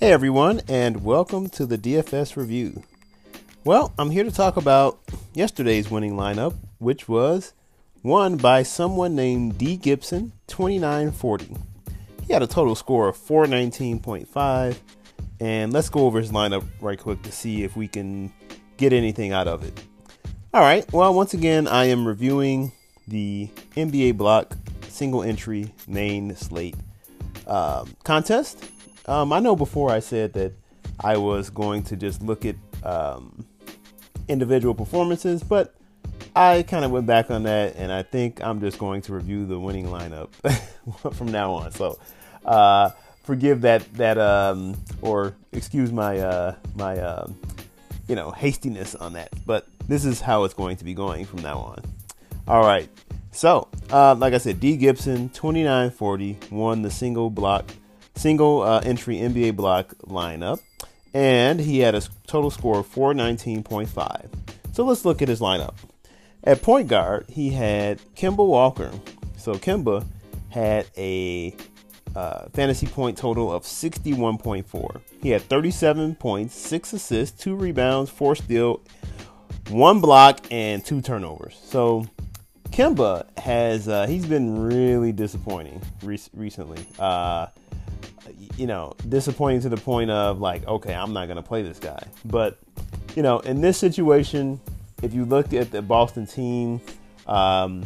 Hey everyone, and welcome to the DFS review. Well, I'm here to talk about yesterday's winning lineup, which was won by someone named D Gibson 2940. He had a total score of 419.5, and let's go over his lineup right quick to see if we can get anything out of it. All right, well, once again, I am reviewing the NBA block single entry main slate um, contest. Um, I know before I said that I was going to just look at um, individual performances, but I kind of went back on that, and I think I'm just going to review the winning lineup from now on. So, uh, forgive that that um, or excuse my uh, my uh, you know hastiness on that, but this is how it's going to be going from now on. All right. So, uh, like I said, D Gibson, 2940, won the single block single uh, entry NBA block lineup, and he had a total score of 419.5. So let's look at his lineup. At point guard, he had Kemba Walker. So Kemba had a uh, fantasy point total of 61.4. He had 37 points, 6 assists, 2 rebounds, 4 steals, 1 block, and 2 turnovers. So Kemba has, uh, he's been really disappointing re- recently. Uh, you know, disappointing to the point of like, okay, I'm not going to play this guy. But, you know, in this situation, if you looked at the Boston team, um,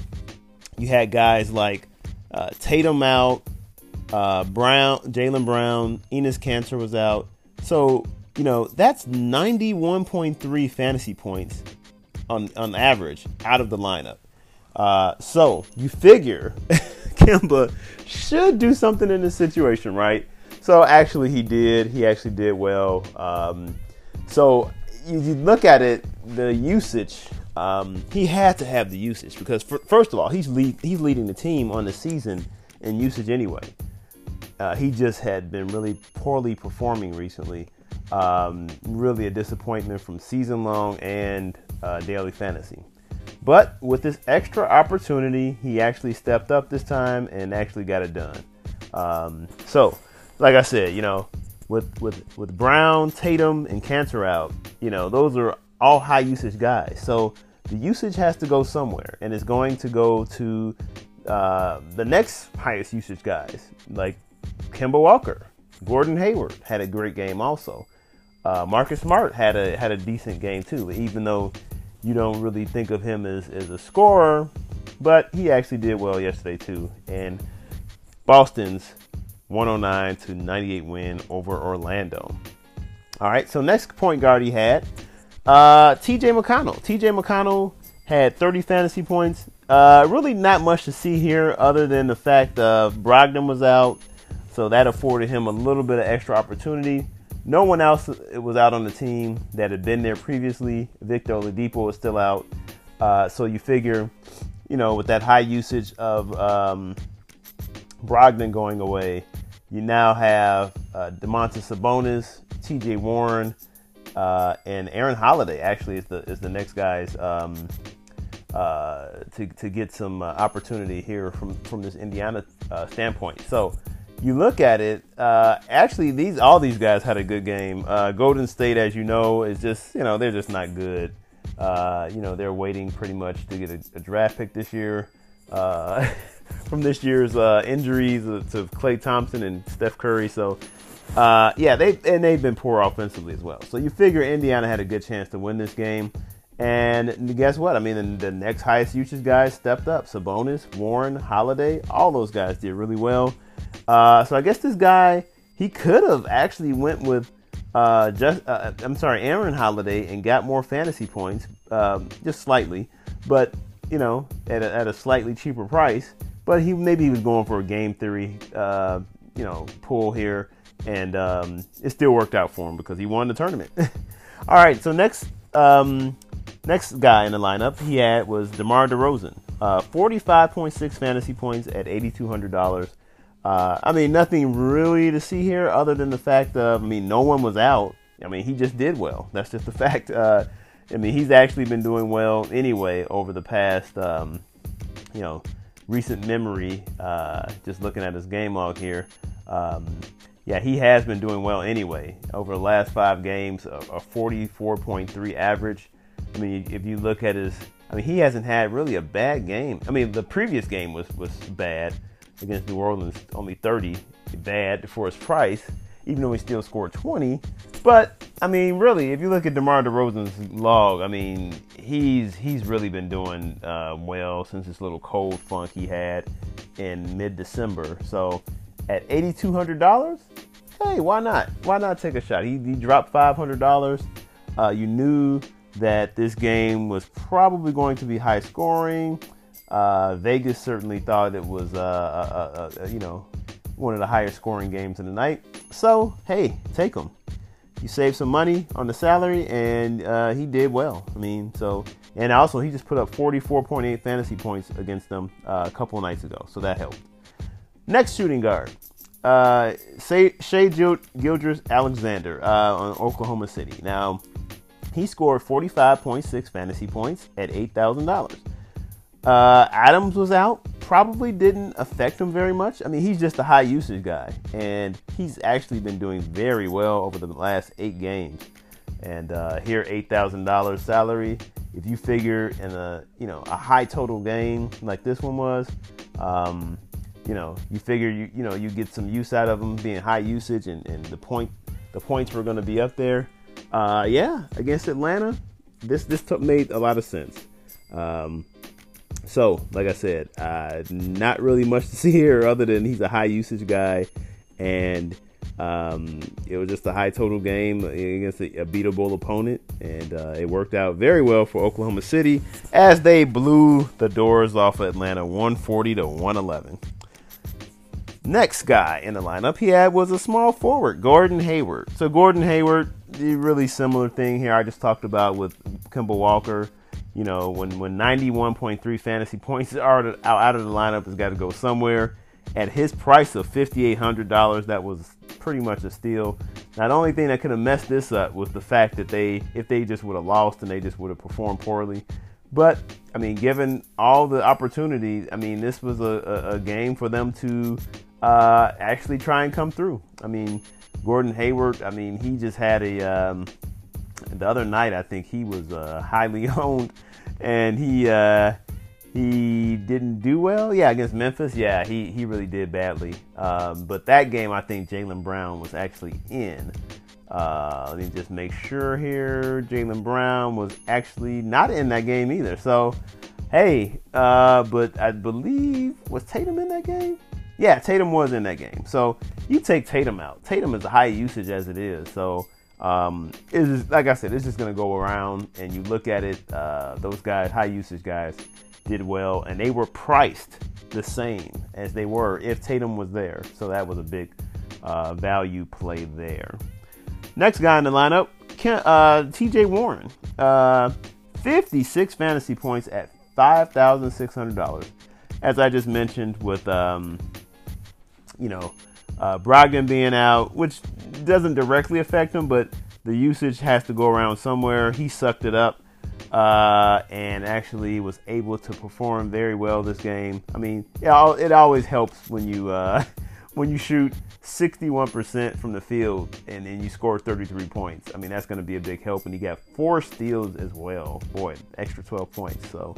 you had guys like uh, Tatum out, uh, Brown, Jaylen Brown, Enes Kanter was out. So, you know, that's 91.3 fantasy points on, on average out of the lineup. Uh, so you figure Kemba should do something in this situation, right? So actually, he did. He actually did well. Um, so you, you, look at it, the usage. Um, he had to have the usage because for, first of all, he's lead, he's leading the team on the season in usage anyway. Uh, he just had been really poorly performing recently. Um, really a disappointment from season long and uh, daily fantasy. But with this extra opportunity, he actually stepped up this time and actually got it done. Um, so like I said, you know, with with with Brown, Tatum, and Kanter out, you know, those are all high usage guys. So the usage has to go somewhere, and it's going to go to uh, the next highest usage guys, like Kemba Walker, Gordon Hayward had a great game also. Uh, Marcus Smart had a had a decent game too, even though you don't really think of him as, as a scorer, but he actually did well yesterday too. And Boston's 109 to 98 win over Orlando. All right, so next point guard he had uh, TJ McConnell. TJ McConnell had 30 fantasy points. Uh, really not much to see here other than the fact of Brogdon was out, so that afforded him a little bit of extra opportunity. No one else was out on the team that had been there previously. Victor Oladipo was still out, uh, so you figure, you know, with that high usage of um, Brogdon going away, you now have uh, Domantas Sabonis, T.J. Warren, uh, and Aaron Holiday. Actually, is the is the next guys um, uh, to to get some uh, opportunity here from from this Indiana uh, standpoint. So you look at it. Uh, actually, these all these guys had a good game. Uh, Golden State, as you know, is just you know they're just not good. you know they're waiting pretty much to get a, a draft pick this year. from this year's uh, injuries to Klay Thompson and Steph Curry. So, uh, yeah, they and they've been poor offensively as well. So you figure Indiana had a good chance to win this game. And guess what? I mean, the, the next highest usage guys stepped up. Sabonis, Warren, Holiday, all those guys did really well. Uh, so I guess this guy he could have actually went with uh, just uh, I'm sorry, Aaron Holiday and got more fantasy points, um, just slightly, but you know, at a, at a slightly cheaper price but he maybe he was going for a game theory, uh, you know, pull here, and um, it still worked out for him because he won the tournament. All right, so next um, next guy in the lineup he had was DeMar DeRozan, uh, 45.6 fantasy points at $8,200. Uh, I mean, nothing really to see here other than the fact of, I mean, no one was out. I mean, he just did well. That's just the fact. Uh, I mean, he's actually been doing well anyway over the past, um, you know, recent memory, uh, just looking at his game log here, um, yeah, he has been doing well anyway. Over the last five games, a, a 44.3 average. I mean, if you look at his, I mean, he hasn't had really a bad game. I mean, the previous game was was bad against New Orleans, only 30, bad for his price, even though he still scored 20. But I mean, really, if you look at DeMar DeRozan's log, I mean, he's he's really been doing uh, well since this little cold funk he had in mid-December. So at $8,200, hey, why not? Why not take a shot? He, he dropped $500. Uh, you knew that this game was probably going to be high scoring. Uh, Vegas certainly thought it was, a, a, a, you know, one of the higher scoring games of the night. So, hey, take them. You save some money on the salary, and uh, he did well. I mean, so, and also he just put up 44.8 fantasy points against them uh, a couple nights ago, so that helped. Next shooting guard, uh, Shai Gilgeous Alexander uh, on Oklahoma City. Now, he scored 45.6 fantasy points at $8,000. Uh, Adams was out. Probably didn't affect him very much. I mean, he's just a high usage guy, and he's actually been doing very well over the last eight games. And uh, here, eight thousand dollars salary. If you figure in a you know a high total game like this one was, um, you know, you figure you you know you get some use out of them being high usage and, and the point the points were going to be up there. Uh, yeah, against Atlanta, this this t- made a lot of sense. Um, so, like I said, uh, not really much to see here other than he's a high usage guy, and um, it was just a high total game against a, a beatable opponent, and uh, it worked out very well for Oklahoma City as they blew the doors off of Atlanta 140 to 111. Next guy in the lineup he had was a small forward, Gordon Hayward. So Gordon Hayward, the really similar thing here I just talked about with Kemba Walker. You know, when when 91.3 fantasy points are out, of the lineup, has got to go somewhere. At his price of $5,800, that was pretty much a steal. Now, the only thing that could have messed this up was the fact that they, if they just would have lost and they just would have performed poorly. But I mean, given all the opportunities, I mean, this was a, a, a game for them to uh, actually try and come through. I mean, Gordon Hayward, I mean, he just had a. Um, the other night, I think he was uh, highly owned, and he uh, he didn't do well. Yeah, against Memphis, yeah, he he really did badly. Um, but that game, I think Jaylen Brown was actually in. Uh, let me just make sure here. Jaylen Brown was actually not in that game either. So, hey, uh, but I believe was Tatum in that game? yeah, Tatum was in that game. So you take Tatum out. Tatum is a high usage as it is. So um, like I said, it's just to go around and you look at it. Uh, those guys, high usage guys, did well and they were priced the same as they were if Tatum was there. So that was a big uh, value play there. Next guy in the lineup, uh, TJ Warren. Uh, 56 fantasy points at $5,600. As I just mentioned with um, you know, uh, Brogdon being out, which doesn't directly affect him, but the usage has to go around somewhere. He sucked it up uh, and actually was able to perform very well this game. I mean, yeah, it always helps when you uh, when you shoot 61% from the field and then you score 33 points. I mean, that's going to be a big help. And he got four steals as well. Boy, extra 12 points. So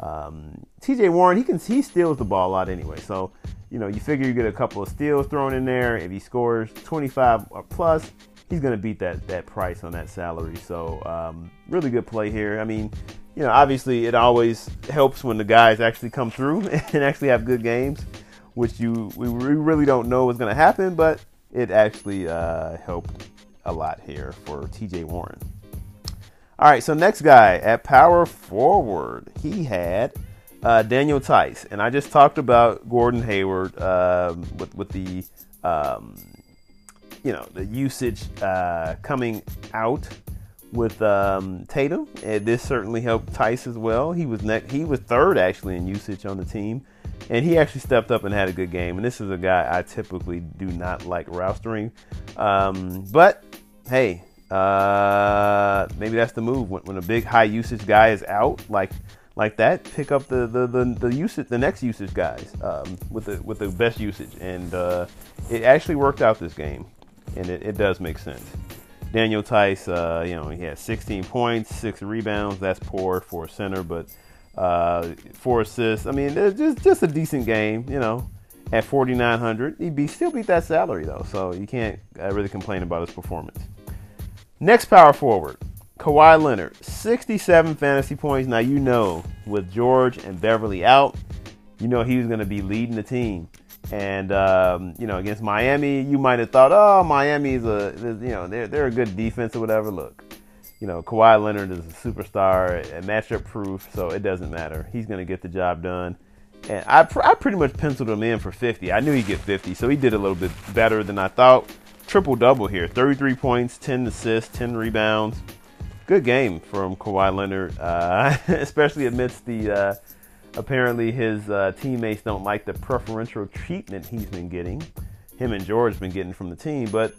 um, TJ Warren, he can he steals the ball a lot anyway. So you know, you figure you get a couple of steals thrown in there. If he scores 25 or plus, he's going to beat that that price on that salary. So um, really good play here. I mean, you know, obviously it always helps when the guys actually come through and actually have good games, which you we really don't know what's going to happen, but it actually uh, helped a lot here for T.J. Warren. All right, so next guy at power forward, he had uh, Daniel Theis, and I just talked about Gordon Hayward um, with with the um, you know the usage uh, coming out with um, Tatum, and this certainly helped Theis as well. He was ne- he was third actually in usage on the team, and he actually stepped up and had a good game. And this is a guy I typically do not like rostering, um, but hey, uh, maybe that's the move. When, when a big high usage guy is out, like like that, pick up the the the, the usage the next usage guys um, with the with the best usage, and uh, it actually worked out this game, and it, it does make sense. Daniel Theis, uh, you know, he had 16 points, six rebounds. That's poor for a center, but uh, four assists. I mean, just just a decent game, you know. At 4,900, he beat, still beat that salary though, so you can't uh, really complain about his performance. Next power forward, Kawhi Leonard, 67 fantasy points. Now, you know, with George and Beverley out, you know he was going to be leading the team. And, um, you know, against Miami, you might have thought, oh, Miami's a, you know, they're, they're a good defense or whatever. Look, you know, Kawhi Leonard is a superstar, a matchup proof, so it doesn't matter. He's going to get the job done. And I, pr- I pretty much penciled him in for 50. I knew he'd get 50, so he did a little bit better than I thought. Triple double here 33 points, 10 assists, 10 rebounds good game from Kawhi Leonard, uh, especially amidst the uh, apparently his uh, teammates don't like the preferential treatment he's been getting. Him and George been getting from the team, but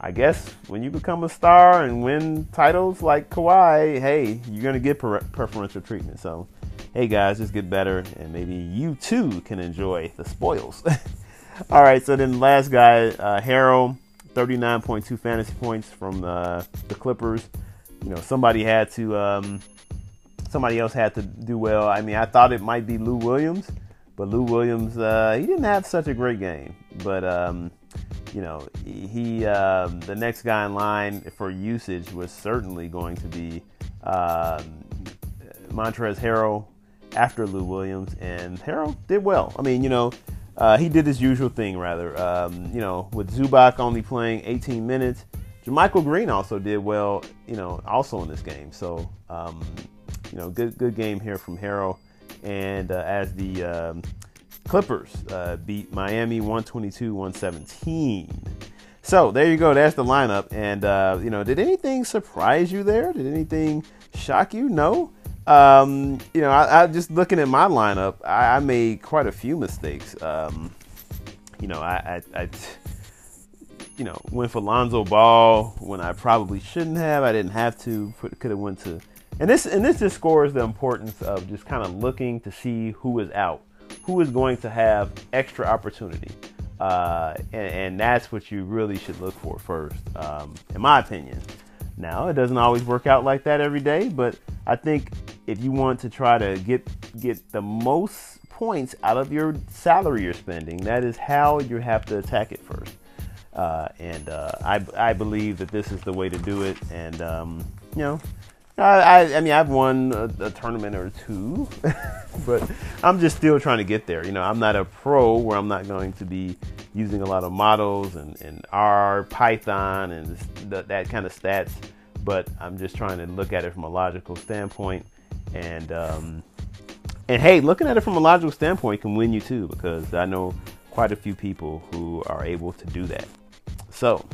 I guess when you become a star and win titles like Kawhi, hey, you're gonna get pre- preferential treatment. So, hey guys, just get better, and maybe you too can enjoy the spoils. All right, so then last guy, uh, Harrell, 39.2 fantasy points from uh, the Clippers you know, somebody had to, um, somebody else had to do well. I mean, I thought it might be Lou Williams, but Lou Williams, uh, he didn't have such a great game. But, um, you know, he, um, the next guy in line for usage was certainly going to be um, Montrezl Harrell after Lou Williams, and Harrell did well. I mean, you know, uh, he did his usual thing, rather. Um, you know, with Zubac only playing 18 minutes, Michael Green also did well, you know, also in this game. So, um, you know, good good game here from Harrell. And uh, as the um, Clippers uh, beat Miami 122-117. So there you go. That's the lineup. And uh, you know, did anything surprise you there? Did anything shock you? No. Um, you know, I, I, just looking at my lineup, I, I made quite a few mistakes. Um, you know, I, I, I you know, went for Lonzo Ball when I probably shouldn't have. I didn't have to. Could have went to, and this and this just scores the importance of just kind of looking to see who is out, who is going to have extra opportunity, uh, and, and, that's what you really should look for first, um, in my opinion. Now it doesn't always work out like that every day, but I think if you want to try to get get the most points out of your salary you're spending, that is how you have to attack it first. Uh, and uh, I, I believe that this is the way to do it. And, um, you know, I, I mean, I've won a, a tournament or two, but I'm just still trying to get there. You know, I'm not a pro where I'm not going to be using a lot of models and, and R, Python, and that, that kind of stats. But I'm just trying to look at it from a logical standpoint. And, um, and hey, looking at it from a logical standpoint can win you too, because I know quite a few people who are able to do that. So,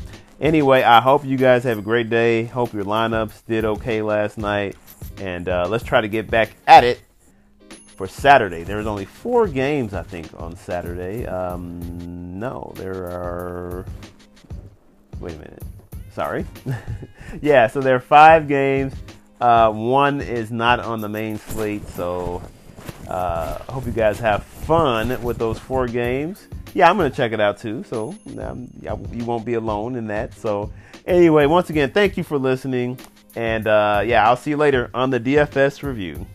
anyway, I hope you guys have a great day. Hope your lineups did okay last night. And uh, let's try to get back at it for Saturday. There's only four games, I think, on Saturday. Um, no, there are. Wait a minute. Sorry. yeah, so there are five games. Uh, one is not on the main slate, so uh, I hope you guys have fun with those four games yeah, I'm gonna check it out too. So um, you won't be alone in that. So anyway, once again, thank you for listening, and uh, yeah, I'll see you later on the DFS review.